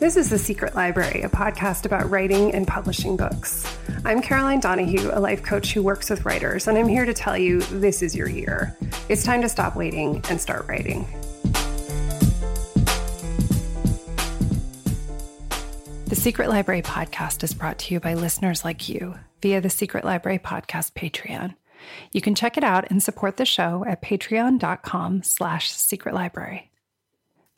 This is The Secret Library, a podcast about writing and publishing books. I'm Caroline Donahue, a life coach who works with writers, and I'm here to tell you this is your year. It's time to stop waiting and start writing. The Secret Library podcast is brought to you by listeners like you via the Secret Library podcast Patreon. You can check it out and support the show at patreon.com slash secret library.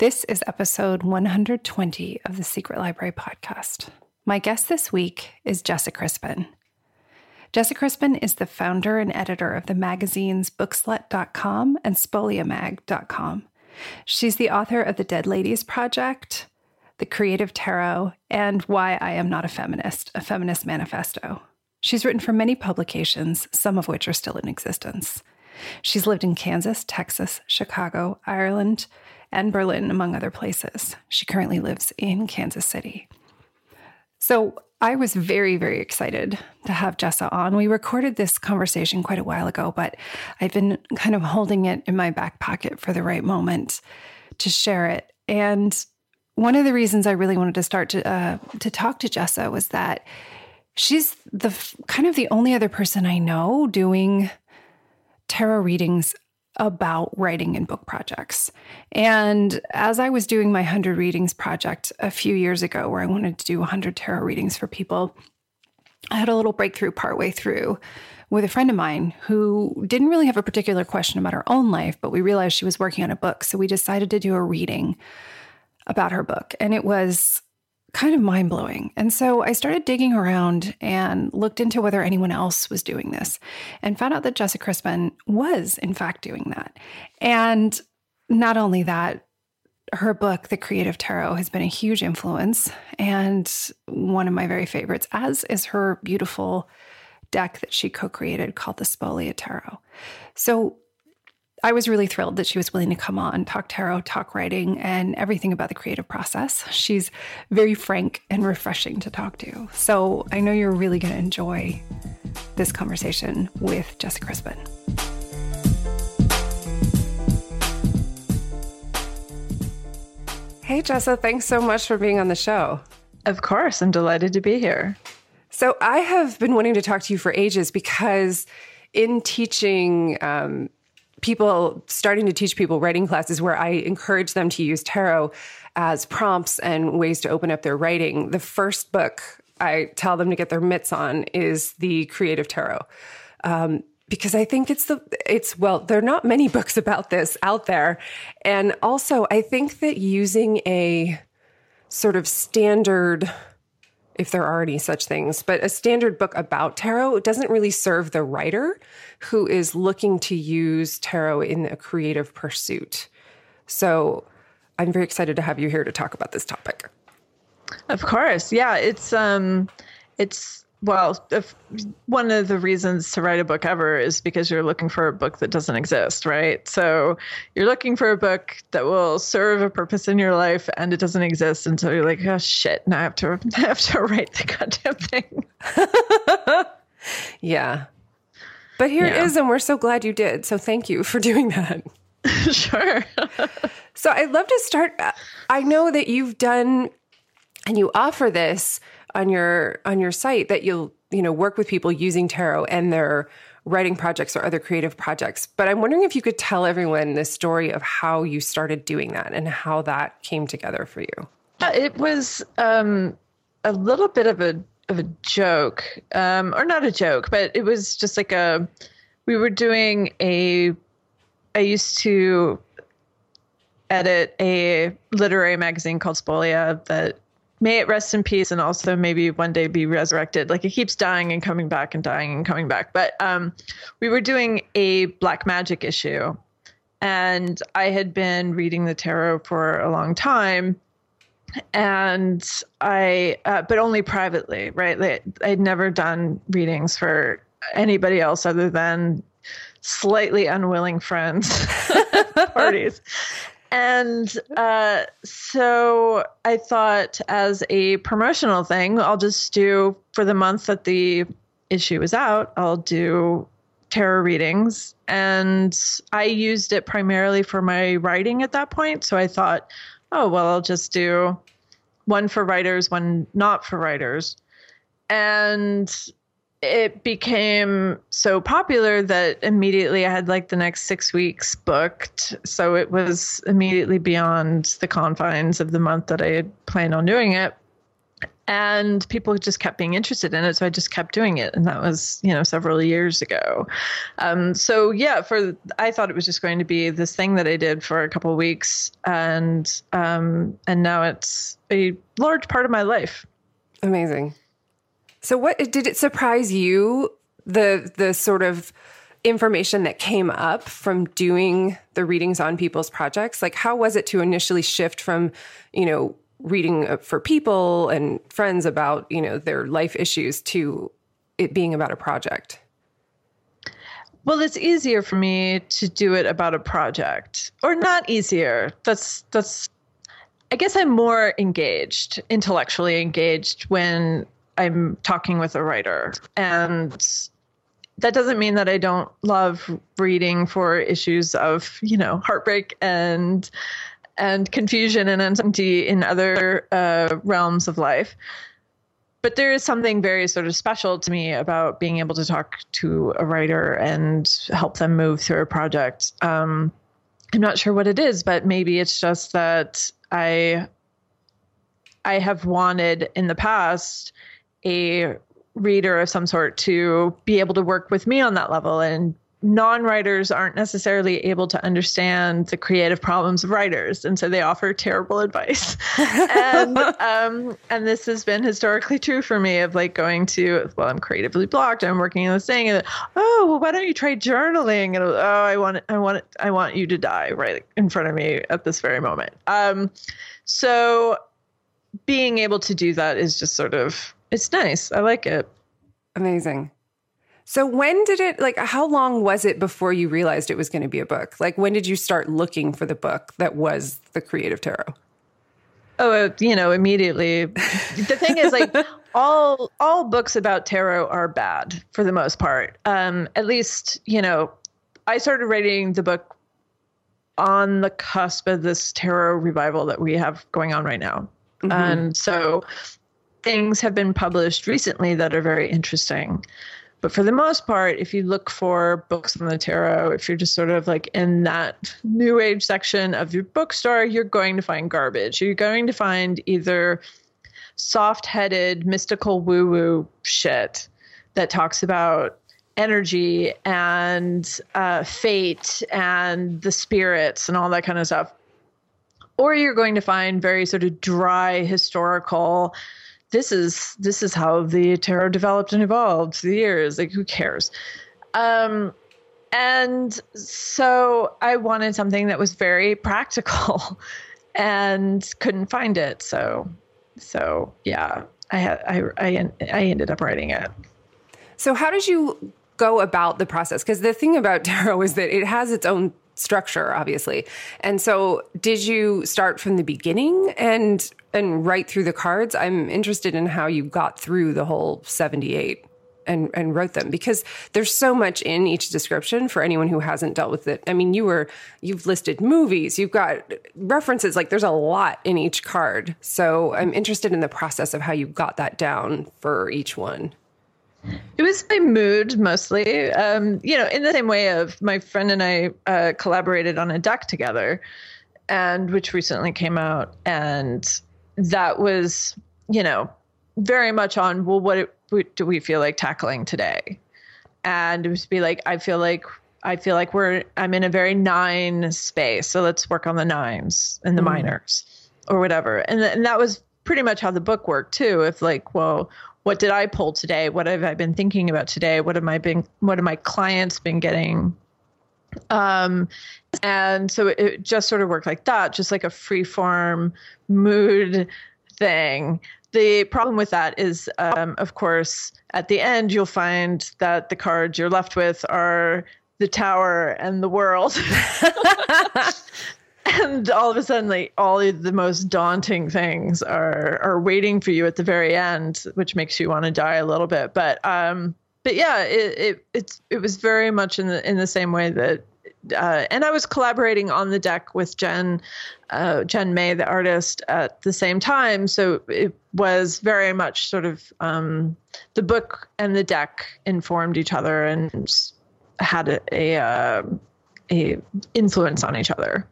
This is episode 120 of the Secret Library podcast. My guest this week is Jessa Crispin. Jessa Crispin is the founder and editor of the magazines Bookslut.com and Spoliamag.com. She's the author of the Dead Ladies Project, The Creative Tarot, and Why I Am Not a Feminist, a Feminist Manifesto. She's written for many publications, some of which are still in existence. She's lived in Kansas, Texas, Chicago, Ireland, and Berlin, among other places. She currently lives in Kansas City. So I was very, very excited to have Jessa on. We recorded this conversation quite a while ago, but I've been kind of holding it in my back pocket for the right moment to share it. And one of the reasons I really wanted to start to uh, to talk to Jessa was that she's the kind of the only other person I know doing tarot readings about writing and book projects. And as I was doing my 100 readings project a few years ago, where I wanted to do 100 tarot readings for people, I had a little breakthrough partway through with a friend of mine who didn't really have a particular question about her own life, but we realized she was working on a book. So we decided to do a reading about her book. And it was kind of mind blowing. And so I started digging around and looked into whether anyone else was doing this and found out that Jessa Crispin was, in fact, doing that. And not only that, her book, The Creative Tarot, has been a huge influence and one of my very favorites, as is her beautiful deck that she co created called the Spolia Tarot. So I was really thrilled that she was willing to come on, talk tarot, talk writing, and everything about the creative process. She's very frank and refreshing to talk to. So I know you're really going to enjoy this conversation with Jessa Crispin. Hey, Jessa, thanks so much for being on the show. Of course, I'm delighted to be here. So I have been wanting to talk to you for ages because in teaching, um, people starting to teach people writing classes where I encourage them to use tarot as prompts and ways to open up their writing. The first book I tell them to get their mitts on is the Creative Tarot. Um, because I think it's the it's well there are not many books about this out there and also I think that using a sort of standard if there are any such things, but a standard book about tarot doesn't really serve the writer who is looking to use tarot in a creative pursuit. So I'm very excited to have you here to talk about this topic. Of course. Yeah, it's um it's well, if one of the reasons to write a book ever is because you're looking for a book that doesn't exist, right? So you're looking for a book that will serve a purpose in your life, and it doesn't exist until you're like, oh shit, now I have to I have to write the goddamn thing. yeah, but here yeah. it is, and we're so glad you did. So thank you for doing that. sure. so I'd love to start. I know that you've done and you offer this on your on your site that you'll you know work with people using tarot and their writing projects or other creative projects. But I'm wondering if you could tell everyone the story of how you started doing that and how that came together for you. It was um, a little bit of a of a joke, um, or not a joke, but it was just like a. We were doing a. I used to edit a literary magazine called Spolia that may it rest in peace and also maybe one day be resurrected. Like it keeps dying and coming back and dying and coming back. But um, we were doing a black magic issue and i had been reading the tarot for a long time and i uh, but only privately right? Like, i'd never done readings for anybody else other than slightly unwilling friends parties and uh, so I thought, as a promotional thing, I'll just do for the month that the issue is out, I'll do tarot readings. And I used it primarily for my writing at that point. So I thought, oh, well, I'll just do one for writers, one not for writers. And it became so popular that immediately I had like the next six weeks booked. So it was immediately beyond the confines of the month that I had planned on doing it. And people just kept being interested in it. So I just kept doing it. And that was, you know, several years ago. Um, so yeah, for I thought it was just going to be this thing that I did for a couple of weeks. And um, and now it's a large part of my life. Amazing. So what did it surprise you the the sort of information that came up from doing the readings on people's projects? Like how was it to initially shift from, you know, reading uh, for people and friends about, you know, their life issues to it being about a project? Well, it's easier for me to do it about a project. Or not easier. That's that's I guess I'm more engaged, intellectually engaged when I'm talking with a writer. And that doesn't mean that I don't love reading for issues of, you know, heartbreak and and confusion and uncertainty in other uh, realms of life. But there is something very sort of special to me about being able to talk to a writer and help them move through a project. Um, I'm not sure what it is, but maybe it's just that I I have wanted in the past a reader of some sort to be able to work with me on that level. And non-writers aren't necessarily able to understand the creative problems of writers. And so they offer terrible advice. And um, and this has been historically true for me of like going to well i'm creatively blocked. I'm working on this thing. And oh well why don't you try journaling? And oh i want i want i want you to die right in front of me at this very moment. Um, so being able to do that is just sort of it's nice. I like it. Amazing. So when did it like how long was it before you realized it was going to be a book? Like when did you start looking for the book that was the creative tarot? Oh, uh, you know, immediately. the thing is like all all books about tarot are bad for the most part. Um at least, you know, I started writing the book on the cusp of this tarot revival that we have going on right now. Mm-hmm. And so things have been published recently that are very interesting. But for the most part, if you look for books on the tarot, if you're just sort of like in that new age section of your bookstore, you're going to find garbage. You're going to find either soft headed, mystical woo woo shit that talks about energy and uh, fate and the spirits and all that kind of stuff. Or you're going to find very sort of dry historical this is this is how the tarot developed and evolved through the years. Like who cares? Um, and so I wanted something that was very practical, and couldn't find it. So, so yeah, I had I I I ended up writing it. So how did you go about the process? Because the thing about tarot is that it has its own structure obviously. And so did you start from the beginning and and write through the cards? I'm interested in how you got through the whole 78 and and wrote them because there's so much in each description for anyone who hasn't dealt with it. I mean you were you've listed movies you've got references like there's a lot in each card. So i'm interested in the process of how you got that down for each one it was my mood mostly. Um, you know, in the same way of my friend and I uh, collaborated on a deck together, and which recently came out, and that was, you know, very much on well, what, it, what do we feel like tackling today? And it was be like, I feel like I feel like we're I'm in a very nine space, so let's work on the nines and the mm. minors or whatever. And, th- and that was pretty much how the book worked too. If like, well, what did I pull today? What have I been thinking about today? What have my been what have my clients been getting? Um, and so it just sort of worked like that, just like a free form mood thing. The problem with that is, um, of course, at the end, you'll find that the cards you're left with are the tower and the world. and all of a sudden like all the most daunting things are are waiting for you at the very end which makes you want to die a little bit but um but yeah it, it it's it was very much in the in the same way that uh, and I was collaborating on the deck with Jen, uh, Jen May, the artist, at the same time. So it was very much sort of um, the book and the deck informed each other and had a a, uh, a influence on each other.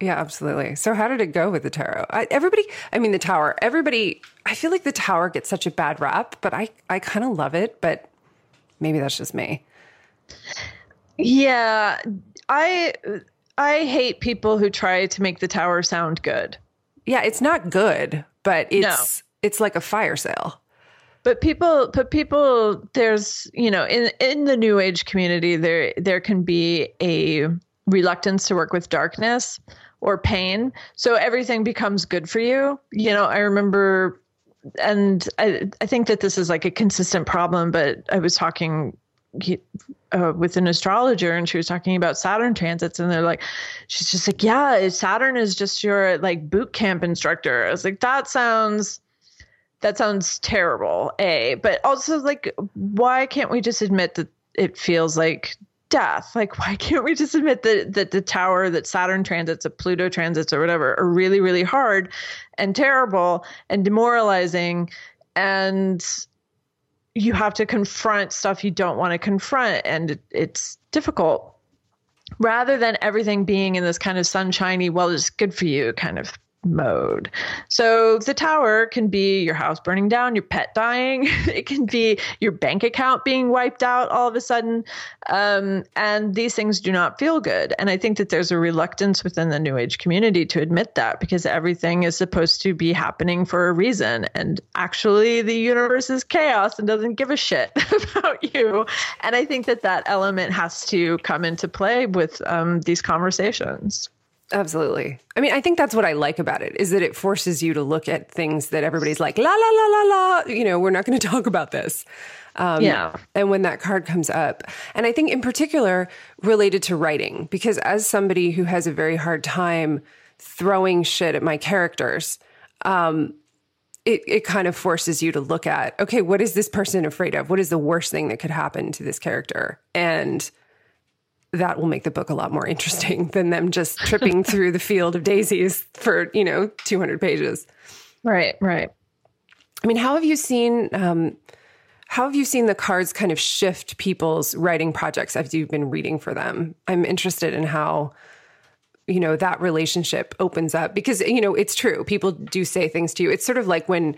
Yeah, absolutely. So, how did it go with the tarot? I, everybody, I mean, the tower. Everybody, I feel like the tower gets such a bad rap, but I, I kind of love it. But maybe that's just me. Yeah, I, I hate people who try to make the tower sound good. Yeah, it's not good, but it's no. it's like a fire sale. But people, but people, there's you know, in in the new age community, there there can be a reluctance to work with darkness or pain. So everything becomes good for you. You know, I remember, and I, I think that this is like a consistent problem, but I was talking uh, with an astrologer and she was talking about Saturn transits and they're like, she's just like, yeah, Saturn is just your like boot camp instructor. I was like, that sounds, that sounds terrible. A, but also like, why can't we just admit that it feels like death. Like, why can't we just admit that that the tower, that Saturn transits, that Pluto transits, or whatever, are really, really hard and terrible and demoralizing, and you have to confront stuff you don't want to confront, and it, it's difficult. Rather than everything being in this kind of sunshiny, well, it's good for you kind of mode. So the tower can be your house burning down, your pet dying, it can be your bank account being wiped out all of a sudden. Um, and these things do not feel good. And I think that there's a reluctance within the New Age community to admit that because everything is supposed to be happening for a reason. And actually, the universe is chaos and doesn't give a shit about you. And I think that that element has to come into play with um, these conversations. Absolutely. I mean, I think that's what I like about it is that it forces you to look at things that everybody's like, la, la, la, la, la, you know, we're not going to talk about this. Um, yeah. And when that card comes up, and I think in particular related to writing, because as somebody who has a very hard time throwing shit at my characters, um, it, it kind of forces you to look at, okay, what is this person afraid of? What is the worst thing that could happen to this character? And that will make the book a lot more interesting than them just tripping through the field of daisies for you know 200 pages. Right right. I mean how have you seen um, how have you seen the cards kind of shift people's writing projects as you've been reading for them? I'm interested in how you know that relationship opens up because you know it's true. People do say things to you. It's sort of like when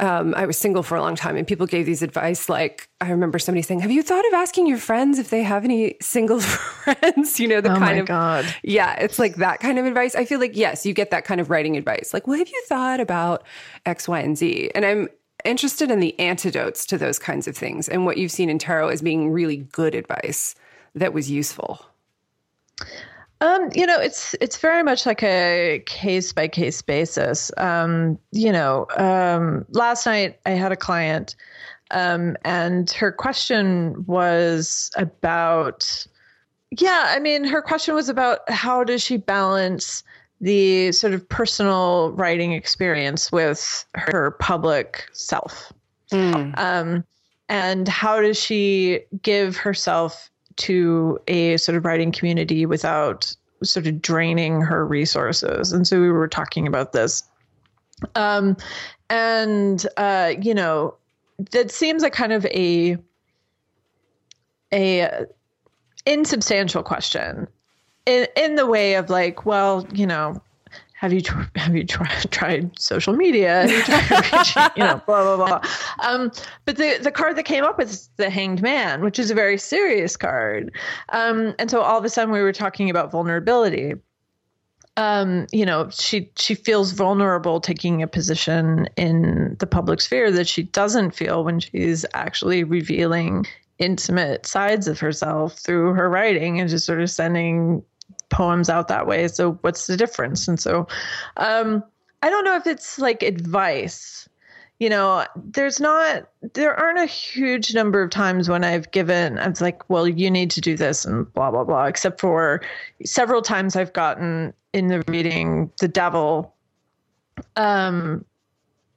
um, I was single for a long time, and people gave these advice. Like I remember somebody saying, "Have you thought of asking your friends if they have any single friends?" You know, the oh kind of God. yeah, it's like that kind of advice. I feel like yes, you get that kind of writing advice. Like, well, have you thought about X, Y, and Z? And I'm interested in the antidotes to those kinds of things, and what you've seen in tarot as being really good advice that was useful. Um, you know, it's it's very much like a case by case basis. Um, you know, um, last night I had a client, um, and her question was about, yeah, I mean, her question was about how does she balance the sort of personal writing experience with her public self, mm. um, and how does she give herself to a sort of writing community without sort of draining her resources. And so we were talking about this. Um, and, uh, you know, that seems like kind of a, a insubstantial question in, in the way of like, well, you know, have you have you tried tried social media? You tried reaching, you know, blah blah blah. Um, but the the card that came up is the Hanged Man, which is a very serious card. Um, and so all of a sudden we were talking about vulnerability. Um, you know, she she feels vulnerable taking a position in the public sphere that she doesn't feel when she's actually revealing intimate sides of herself through her writing and just sort of sending poems out that way. So what's the difference? And so um, I don't know if it's like advice. You know, there's not, there aren't a huge number of times when I've given, I was like, well, you need to do this and blah, blah, blah, except for several times I've gotten in the reading the devil um,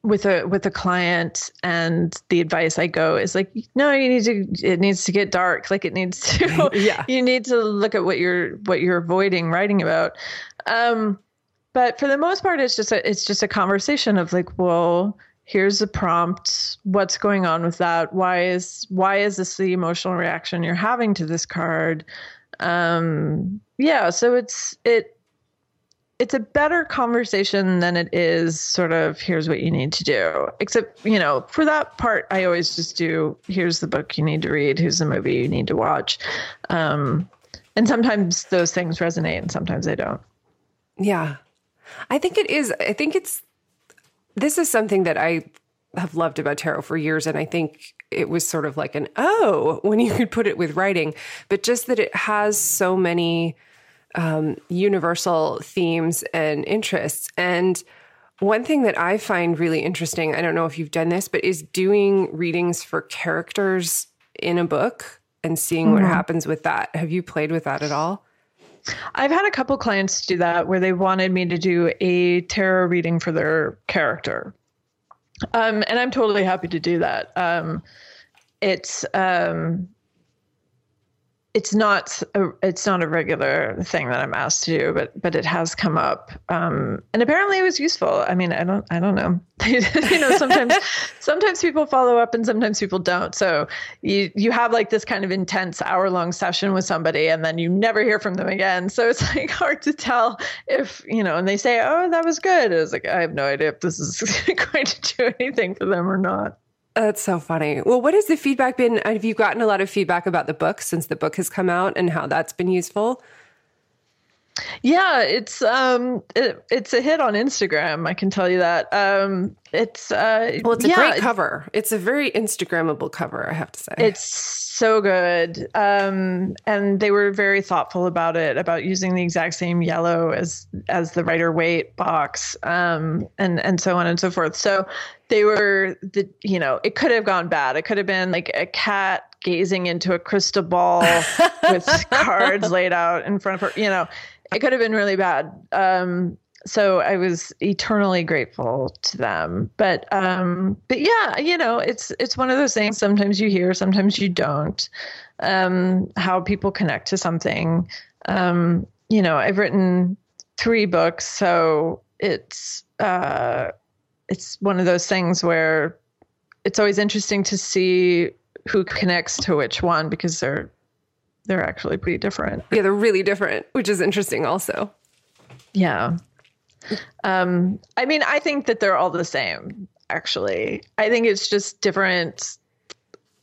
with a with a client and the advice I go is like no you need to it needs to get dark. Like it needs to yeah. you need to look at what you're what you're avoiding writing about. Um but for the most part it's just a it's just a conversation of like well here's the prompt. What's going on with that? Why is why is this the emotional reaction you're having to this card? Um yeah so it's it it's a better conversation than it is sort of here's what you need to do. Except you know for that part i always just do here's the book you need to read. Here's the movie you need to watch. Um, and sometimes those things resonate and sometimes they don't. Yeah. I think it is i think it's this is something that i have loved about tarot for years and i think it was sort of like an oh when you could put it with writing but just that it has so many um, universal themes and interests. And one thing that I find really interesting, I don't know if you've done this, but is doing readings for characters in a book and seeing mm-hmm. what happens with that. Have you played with that at all? I've had a couple clients do that where they wanted me to do a tarot reading for their character. Um, and I'm totally happy to do that. Um, it's um, it's not a, it's not a regular thing that I'm asked to do, but but it has come up, um, and apparently it was useful. I mean, I don't I don't know. you know, sometimes sometimes people follow up and sometimes people don't. So you you have like this kind of intense hour long session with somebody, and then you never hear from them again. So it's like hard to tell if you know. And they say, "Oh, that was good." It's like I have no idea if this is going to do anything for them or not. That's so funny. Well, what has the feedback been? Have you gotten a lot of feedback about the book since the book has come out and how that's been useful? Yeah, it's um it, it's a hit on Instagram, I can tell you that. Um it's uh Well, it's a yeah, great cover. It's a very instagrammable cover, I have to say. It's so good. Um and they were very thoughtful about it, about using the exact same yellow as as the Rider-Waite box. Um and and so on and so forth. So they were the you know, it could have gone bad. It could have been like a cat gazing into a crystal ball with cards laid out in front of her, you know it could have been really bad. Um, so I was eternally grateful to them. But um, but yeah, you know, it's it's one of those things. Sometimes you hear, sometimes you don't. Um, how people connect to something. Um, you know, I've written three books, so it's uh, it's one of those things where it's always interesting to see who connects to which one because they're they're actually pretty different. Yeah, they're really different, which is interesting also. Yeah. Um, I mean, I think that they're all the same, actually. I think it's just different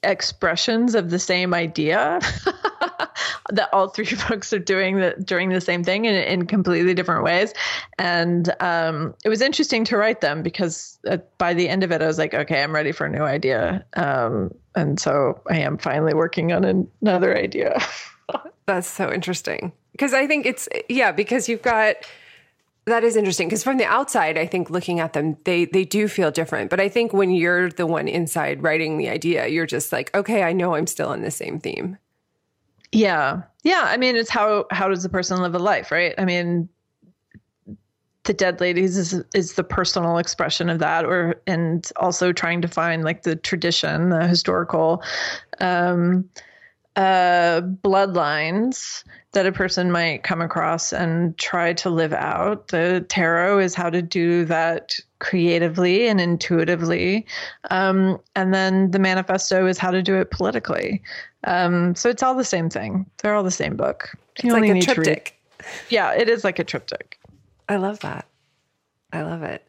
expressions of the same idea that all three books are doing the doing the same thing in, in completely different ways. And um, it was interesting to write them because uh, by the end of it i was like okay i'm ready for a new idea. Um, and so i am finally working on another idea. That's so interesting. Because i think it's yeah because you've got that is interesting. Because from the outside, I think looking at them, they they do feel different. But I think when you're the one inside writing the idea, you're just like, okay, I know I'm still on the same theme. Yeah, yeah. I mean, it's how how does the person live a life, right? I mean, the dead ladies is is the personal expression of that, or and also trying to find like the tradition, the historical. Um, uh, bloodlines that a person might come across and try to live out. The tarot is how to do that creatively and intuitively. Um, and then the manifesto is how to do it politically. Um, so it's all the same thing. They're all the same book. You it's like a triptych. Yeah, it is like a triptych. I love that. I love it.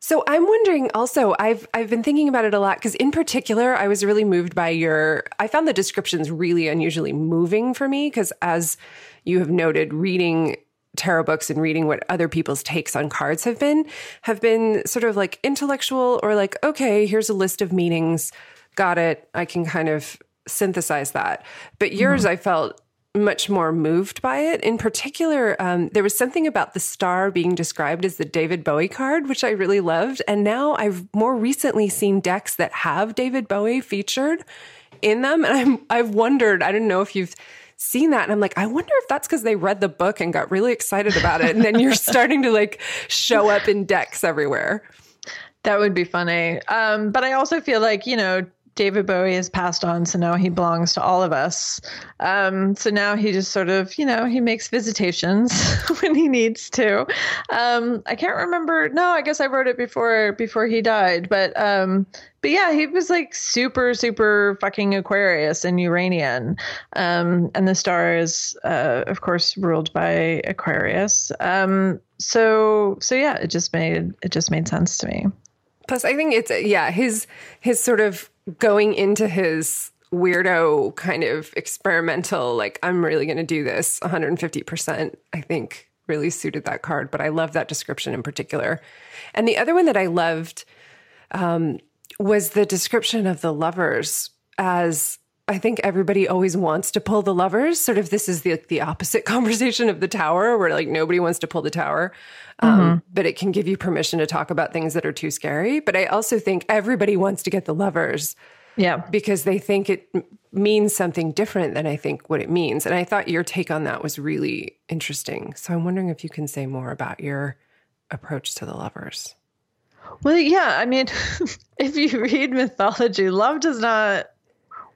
So I'm wondering also I've I've been thinking about it a lot cuz in particular I was really moved by your I found the descriptions really unusually moving for me cuz as you have noted reading tarot books and reading what other people's takes on cards have been have been sort of like intellectual or like okay here's a list of meanings got it I can kind of synthesize that but yours mm-hmm. I felt much more moved by it. In particular, um, there was something about the star being described as the David Bowie card, which I really loved. And now I've more recently seen decks that have David Bowie featured in them, and I'm I've wondered. I don't know if you've seen that, and I'm like, I wonder if that's because they read the book and got really excited about it, and then you're starting to like show up in decks everywhere. That would be funny. Um, but I also feel like, you know, David Bowie has passed on, so now he belongs to all of us. Um, so now he just sort of, you know, he makes visitations when he needs to. Um, I can't remember. No, I guess I wrote it before before he died. But um, but yeah, he was like super super fucking Aquarius and Uranian, um, and the star is uh, of course ruled by Aquarius. Um, so so yeah, it just made it just made sense to me. Plus, I think it's yeah his his sort of going into his weirdo kind of experimental like I'm really going to do this 150%. I think really suited that card, but I love that description in particular. And the other one that I loved um, was the description of the lovers as I think everybody always wants to pull the lovers. Sort of this is the the opposite conversation of the tower, where like nobody wants to pull the tower, um, mm-hmm. but it can give you permission to talk about things that are too scary. But I also think everybody wants to get the lovers, yeah, because they think it means something different than I think what it means. And I thought your take on that was really interesting. So I'm wondering if you can say more about your approach to the lovers. Well, yeah, I mean, if you read mythology, love does not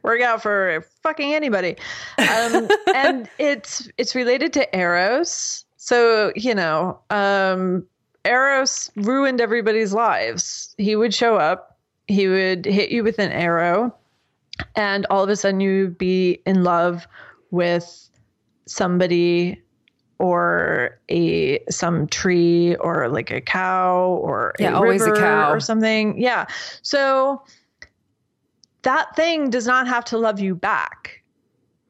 work out for fucking anybody. Um, and it's it's related to Eros. So, you know, um, Eros ruined everybody's lives. He would show up, he would hit you with an arrow, and all of a sudden you'd be in love with somebody or a some tree or like a cow or yeah, a always a cow or something. Yeah. So that thing does not have to love you back.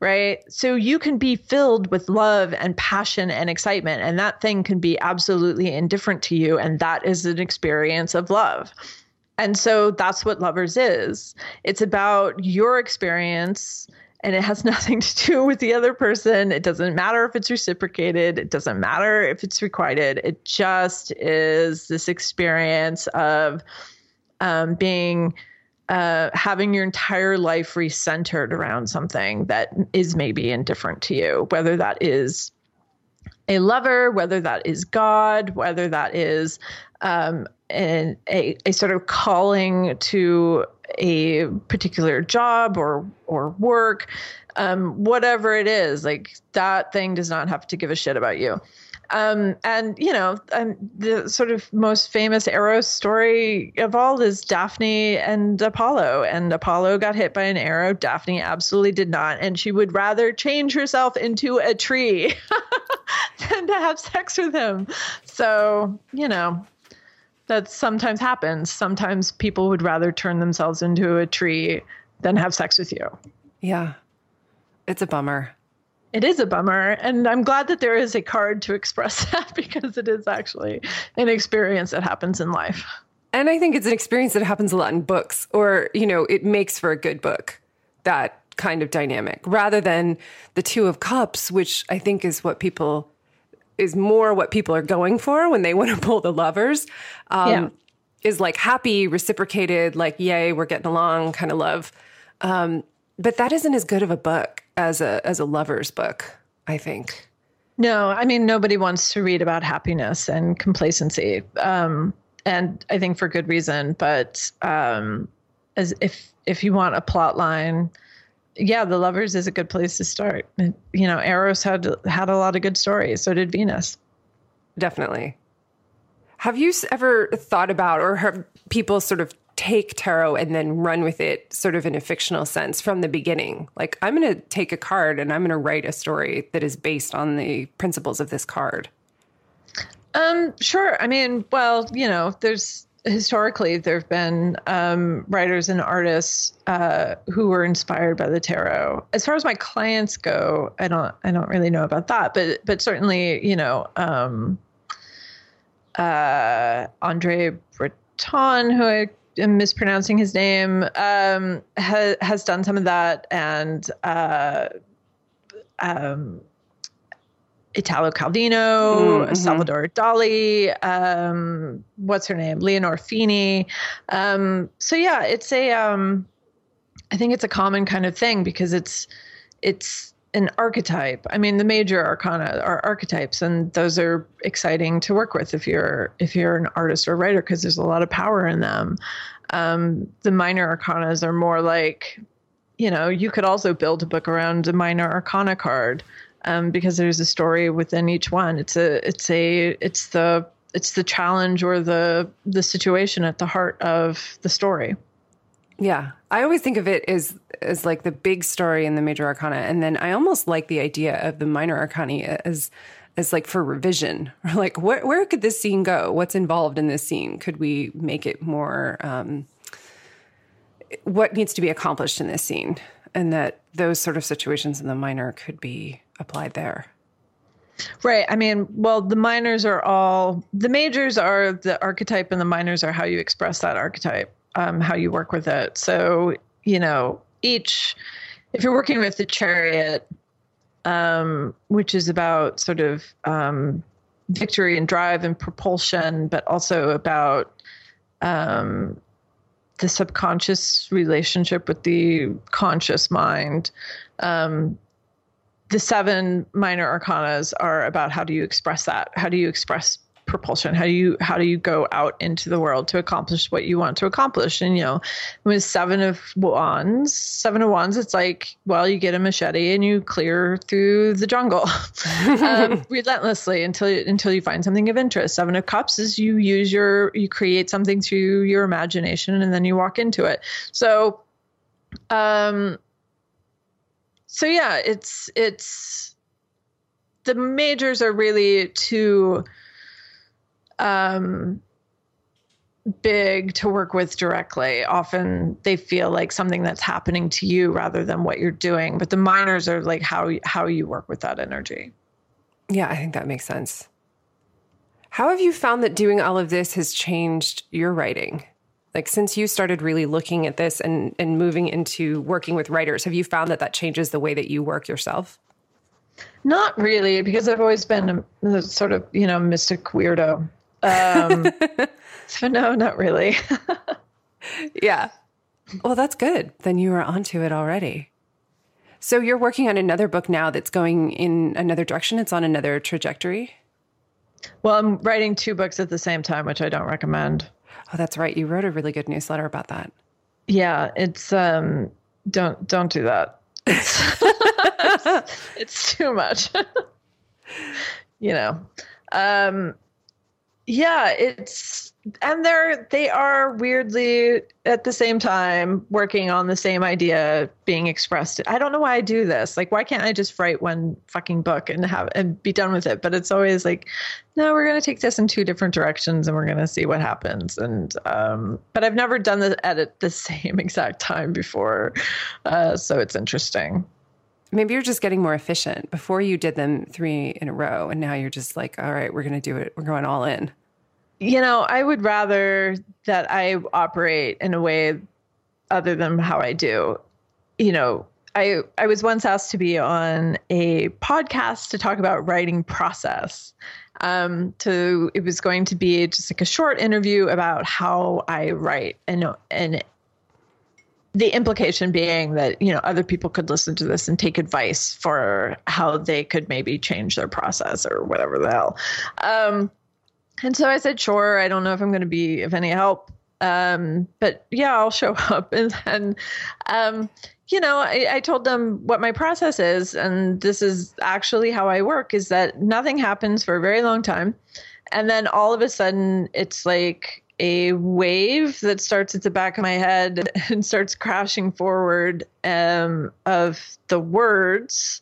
Right. So you can be filled with love and passion and excitement, and that thing can be absolutely indifferent to you. And that is an experience of love. And so that's what Lovers is it's about your experience and it has nothing to do with the other person. It doesn't matter if it's reciprocated, it doesn't matter if it's requited. It just is this experience of um, being uh, having your entire life recentered around something that is maybe indifferent to you, whether that is a lover, whether that is God, whether that is um, an, a, a sort of calling to a particular job or or work, um, whatever it is, like that thing does not have to give a shit about you. Um, and you know, um, the sort of most famous Eros story of all is Daphne and Apollo. And Apollo got hit by an arrow. Daphne absolutely did not, and she would rather change herself into a tree than to have sex with him. So you know, that sometimes happens. Sometimes people would rather turn themselves into a tree than have sex with you. Yeah, it's a bummer. It is a bummer. And I'm glad that there is a card to express that because it is actually an experience that happens in life. And I think it's an experience that happens a lot in books, or, you know, it makes for a good book, that kind of dynamic, rather than the Two of Cups, which I think is what people, is more what people are going for when they want to pull the lovers. Um, yeah. Is like happy, reciprocated, like, yay, we're getting along kind of love. Um, but that isn't as good of a book as a as a lover's book, I think. No, I mean nobody wants to read about happiness and complacency, um, and I think for good reason. But um, as if if you want a plot line, yeah, the lovers is a good place to start. You know, Eros had had a lot of good stories. So did Venus. Definitely. Have you ever thought about, or have people sort of take tarot and then run with it sort of in a fictional sense from the beginning. Like, I'm going to take a card and I'm going to write a story that is based on the principles of this card. Um, sure. I mean, well, you know, there's historically there have been um, writers and artists uh, who were inspired by the tarot. As far as my clients go, I don't, I don't really know about that, but, but certainly, you know, um, uh, Andre Breton, who I am mispronouncing his name, um, ha- has done some of that, and uh, um, Italo Calvino, mm-hmm. Salvador Dali, um, what's her name, Leonor Fini. Um, so yeah, it's a, um, I think it's a common kind of thing because it's, it's an archetype. I mean, the major arcana are archetypes, and those are exciting to work with if you're if you're an artist or writer because there's a lot of power in them. Um, the minor arcanas are more like, you know, you could also build a book around a minor arcana card um, because there's a story within each one. It's a it's a it's the it's the challenge or the the situation at the heart of the story. Yeah. I always think of it as as like the big story in the major arcana and then I almost like the idea of the minor arcana as as like for revision like where where could this scene go? What's involved in this scene? Could we make it more um what needs to be accomplished in this scene? And that those sort of situations in the minor could be applied there. Right. I mean, well, the minors are all the majors are the archetype, and the minors are how you express that archetype um, how you work with it. So, you know, each, if you're working with the chariot, um, which is about sort of um, victory and drive and propulsion, but also about um, the subconscious relationship with the conscious mind. Um, the seven minor arcanas are about how do you express that? How do you express propulsion. How do you how do you go out into the world to accomplish what you want to accomplish? And you know with seven of wands seven of wands it's like well you get a machete and you clear through the jungle um, relentlessly until until you find something of interest. Seven of cups is you use your you create something through your imagination and then you walk into it. So um so yeah it's it's the majors are really to um, big to work with directly. Often they feel like something that's happening to you rather than what you're doing. But the minors are like how how you work with that energy. Yeah, I think that makes sense. How have you found that doing all of this has changed your writing? Like since you started really looking at this and and moving into working with writers, have you found that that changes the way that you work yourself? Not really, because I've always been a, a sort of you know mystic weirdo. Um, so no, not really. yeah. Well, that's good. Then you are onto it already. So you're working on another book now that's going in another direction. It's on another trajectory. Well, I'm writing two books at the same time, which I don't recommend. Oh, that's right. You wrote a really good newsletter about that. Yeah, it's um don't don't do that. It's, it's too much. you know. Um yeah, it's and they're they are weirdly at the same time working on the same idea being expressed. I don't know why I do this. Like why can't I just write one fucking book and have and be done with it? But it's always like no, we're going to take this in two different directions and we're going to see what happens. And um but I've never done the edit the same exact time before. Uh so it's interesting. Maybe you're just getting more efficient. Before you did them three in a row, and now you're just like, all right, we're going to do it. We're going all in. You know, I would rather that I operate in a way other than how I do. You know, I I was once asked to be on a podcast to talk about writing process. Um, to it was going to be just like a short interview about how I write and and the implication being that you know other people could listen to this and take advice for how they could maybe change their process or whatever the hell. Um, and so i said sure i don't know if i'm going to be of any help. Um, but yeah i'll show up. And then um, you know I, I told them what my process is and this is actually how i work is that nothing happens for a very long time. And then all of a sudden it's like a wave that starts at the back of my head and starts crashing forward um, of the words.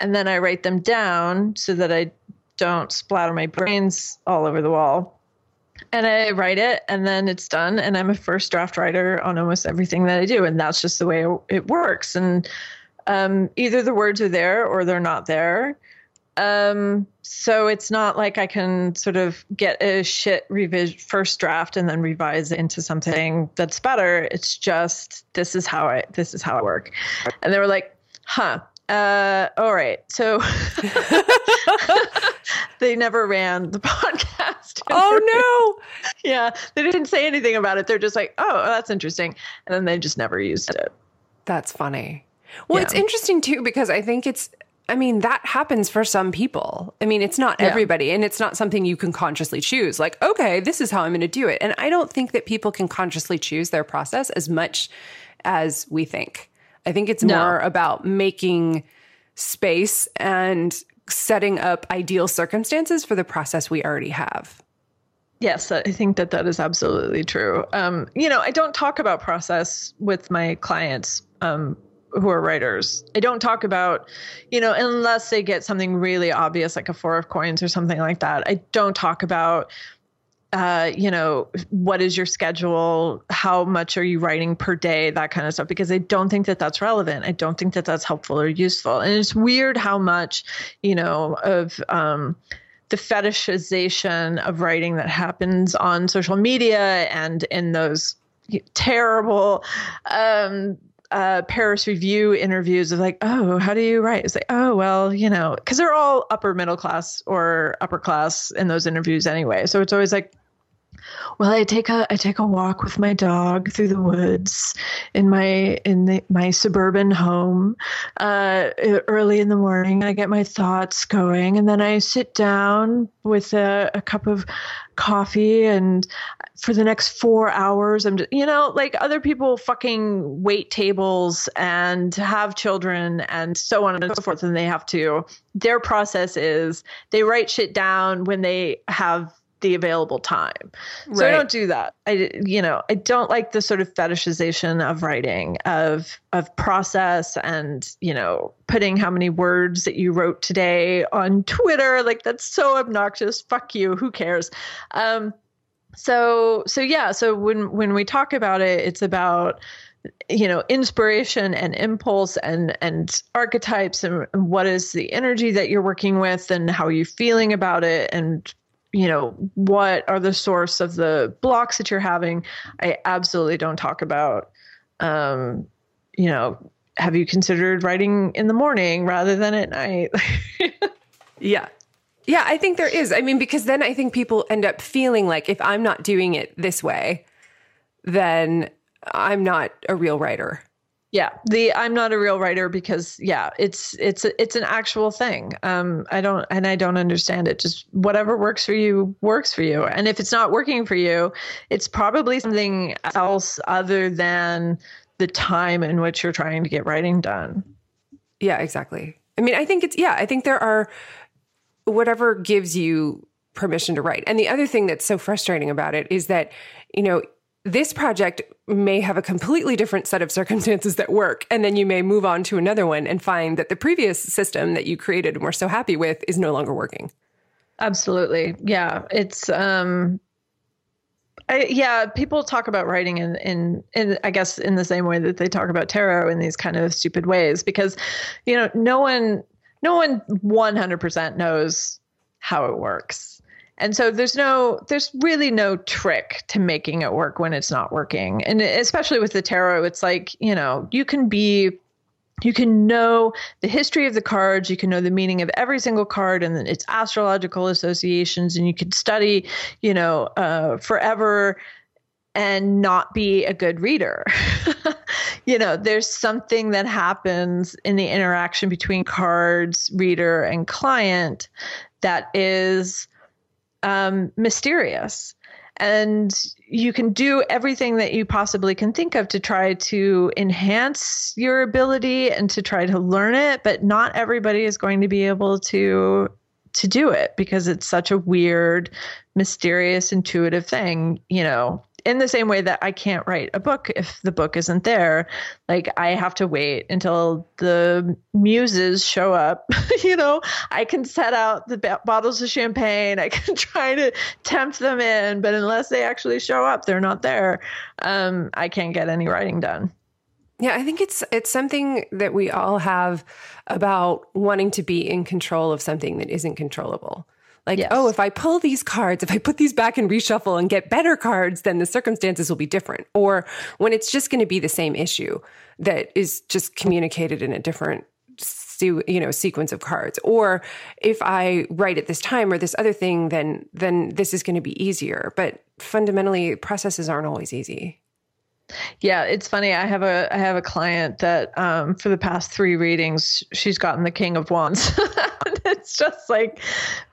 And then I write them down so that I don't splatter my brains all over the wall. And I write it, and then it's done. And I'm a first draft writer on almost everything that I do. And that's just the way it works. And um, either the words are there or they're not there. Um, so it's not like I can sort of get a shit revis first draft and then revise it into something that's better. It's just this is how I this is how I work. And they were like, huh. Uh, all right. So they never ran the podcast. Oh no. yeah. They didn't say anything about it. They're just like, oh, that's interesting. And then they just never used it. That's funny. Well, yeah. it's interesting too because I think it's I mean, that happens for some people. I mean, it's not Yeah. everybody, and it's not something you can consciously choose. Like, okay, this is how I'm going to do it. And I don't think that people can consciously choose their process as much as we think. I think it's No. more about making space and setting up ideal circumstances for the process we already have. Yes, I think that that is absolutely true. Um, you know, I don't talk about process with my clients um, who are writers. I don't talk about, you know, unless they get something really obvious like a four of coins or something like that. I don't talk about, uh, you know, what is your schedule? How much are you writing per day? That kind of stuff, because I don't think that that's relevant. I don't think that that's helpful or useful. And it's weird how much, you know, of, um, the fetishization of writing that happens on social media and in those terrible um, uh, Paris Review interviews of like, oh, how do you write? It's like, oh, well, you know, because they're all upper middle class or upper class in those interviews anyway. So it's always like, well, I take a I take a walk with my dog through the woods in my in the, my suburban home uh, early in the morning. I get my thoughts going, and then I sit down with a, a cup of coffee, and for the next four hours, I'm just, you know like other people fucking wait tables and have children and so on and so forth, and they have to. Their process is they write shit down when they have the available time. So I don't do that. I you know, I don't like the sort of fetishization of writing of of process and, you know, putting how many words that you wrote today on Twitter. Like that's so obnoxious. Fuck you. Who cares? Um so so yeah, so when when we talk about it, it's about you know inspiration and impulse and and archetypes and, and what is the energy that you're working with and how are you feeling about it and you know what are the source of the blocks that you're having i absolutely don't talk about um you know have you considered writing in the morning rather than at night Yeah. Yeah, I think there is. I mean, because then I think people end up feeling like if I'm not doing it this way, then I'm not a real writer. Yeah the i'm not a real writer because yeah it's it's it's an actual thing um i don't and i don't understand it just whatever works for you works for you and if it's not working for you it's probably something else other than the time in which you're trying to get writing done Yeah, exactly. I mean, I think it's, yeah, I think there are whatever gives you permission to write. And the other thing that's so frustrating about it is that, you know, this project may have a completely different set of circumstances that work. And then you may move on to another one and find that the previous system that you created and were so happy with is no longer working. Absolutely. Yeah. It's um I, yeah, people talk about writing in, in in I guess in the same way that they talk about tarot in these kind of stupid ways because you know, no one no one 100% knows how it works. And so there's no there's really no trick to making it work when it's not working. And especially with the tarot, it's like, you know, you can be you can know the history of the cards you can know the meaning of every single card and its astrological associations and you could study you know uh, forever and not be a good reader you know there's something that happens in the interaction between cards reader and client that is um, mysterious. And you can do everything that you possibly can think of to try to enhance your ability and to try to learn it but not everybody is going to be able to to do it because it's such a weird mysterious intuitive thing you know in the same way that I can't write a book if the book isn't there. Like I have to wait until the muses show up you know? I can set out the b- bottles of champagne. I can try to tempt them in but unless they actually show up they're not there. Um I can't get any writing done. Yeah, I think it's it's something that we all have about wanting to be in control of something that isn't controllable. Like, Yes. oh, if I pull these cards, if I put these back and reshuffle and get better cards, then the circumstances will be different. Or when it's just going to be the same issue that is just communicated in a different you know sequence of cards or if i write at this time or this other thing then then this is going to be easier but fundamentally processes aren't always easy Yeah, it's funny. I have a I have a client that um, for the past three readings, she's gotten the King of Wands. it's just like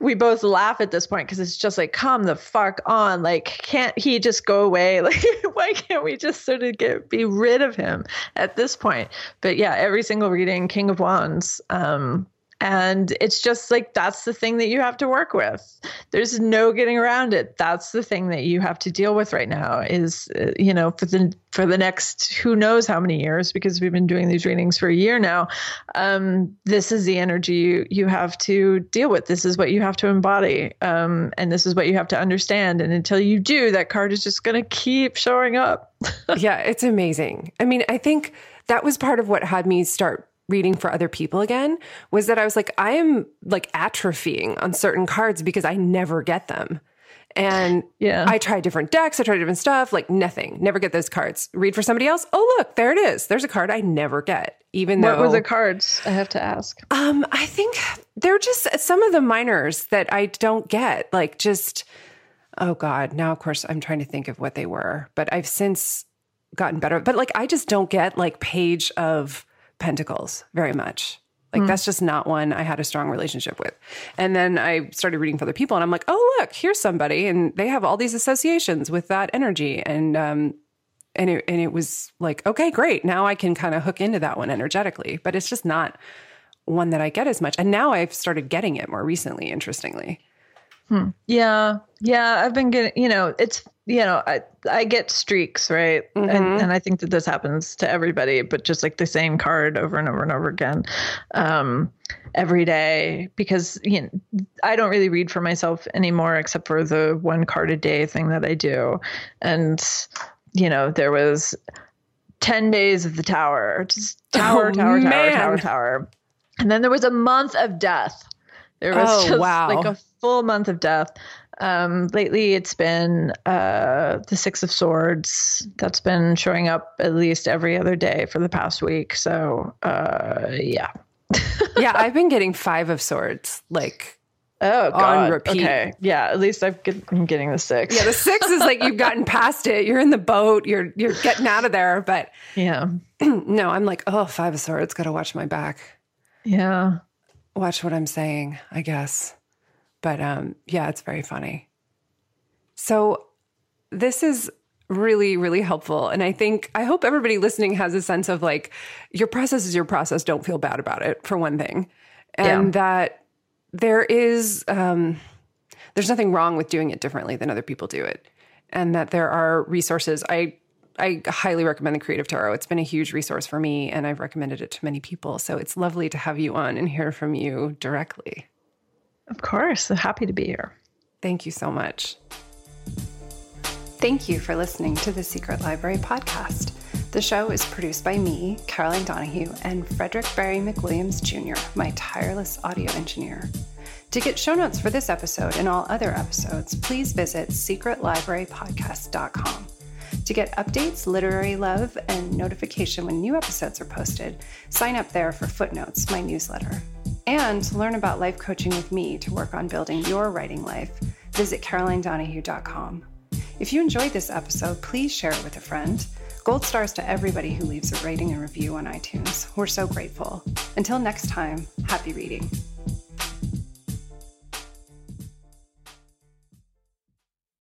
we both laugh at this point because it's just like, come the fuck on! Like, can't he just go away? Like, why can't we just sort of get be rid of him at this point? But yeah, every single reading, King of Wands. Um, and it's just like that's the thing that you have to work with. There's no getting around it. That's the thing that you have to deal with right now is uh, you know for the for the next who knows how many years because we've been doing these readings for a year now. Um, this is the energy you you have to deal with. This is what you have to embody. Um, and this is what you have to understand. And until you do, that card is just going to keep showing up. yeah, it's amazing. I mean, I think that was part of what had me start reading for other people again was that I was like, I am like atrophying on certain cards because I never get them. And yeah, I try different decks, I try different stuff, like nothing, never get those cards. Read for somebody else. Oh, look, there it is. There's a card I never get, even what though. What were the cards? I have to ask. Um, I think they're just some of the minors that I don't get, like just, oh God, now of course I'm trying to think of what they were, but I've since gotten better. But like, I just don't get like page of, Pentacles very much. Like mm. that's just not one I had a strong relationship with. And then I started reading for other people, and I'm like, oh look, here's somebody, and they have all these associations with that energy, and um, and it and it was like, okay, great, now I can kind of hook into that one energetically, but it's just not one that I get as much. And now I've started getting it more recently, interestingly. Hmm. Yeah, yeah, I've been getting. You know, it's you know, I I get streaks, right? Mm-hmm. And, and I think that this happens to everybody, but just like the same card over and over and over again, um, every day. Because you know, I don't really read for myself anymore, except for the one card a day thing that I do. And you know, there was ten days of the tower, just tower, oh, tower, tower, tower, tower, and then there was a month of death. There was oh, just wow. like a full month of death. Um, lately, it's been uh, the Six of Swords that's been showing up at least every other day for the past week. So, uh, yeah. yeah, I've been getting Five of Swords like Oh God. On repeat. Okay. Yeah. At least I've get, I'm getting the six. Yeah. The six is like you've gotten past it. You're in the boat. You're you're getting out of there. But yeah. no, I'm like, oh, five of swords. Got to watch my back. Yeah. Watch what I'm saying. I guess. But um, yeah, it's very funny. So this is really, really helpful. And I think, I hope everybody listening has a sense of like, your process is your process. Don't feel bad about it, for one thing. And yeah. that there is, um, there's nothing wrong with doing it differently than other people do it. And that there are resources. I, I highly recommend the Creative Tarot. It's been a huge resource for me, and I've recommended it to many people. So it's lovely to have you on and hear from you directly. Of course. I'm happy to be here. Thank you so much. Thank you for listening to the Secret Library podcast. The show is produced by me, Caroline Donahue, and Frederick Barry McWilliams Jr., my tireless audio engineer. To get show notes for this episode and all other episodes, please visit secretlibrarypodcast.com. To get updates, literary love, and notification when new episodes are posted, sign up there for Footnotes, my newsletter. And to learn about life coaching with me to work on building your writing life, visit carolinedonahue.com. If you enjoyed this episode, please share it with a friend. Gold stars to everybody who leaves a rating and review on iTunes. We're so grateful. Until next time, happy reading.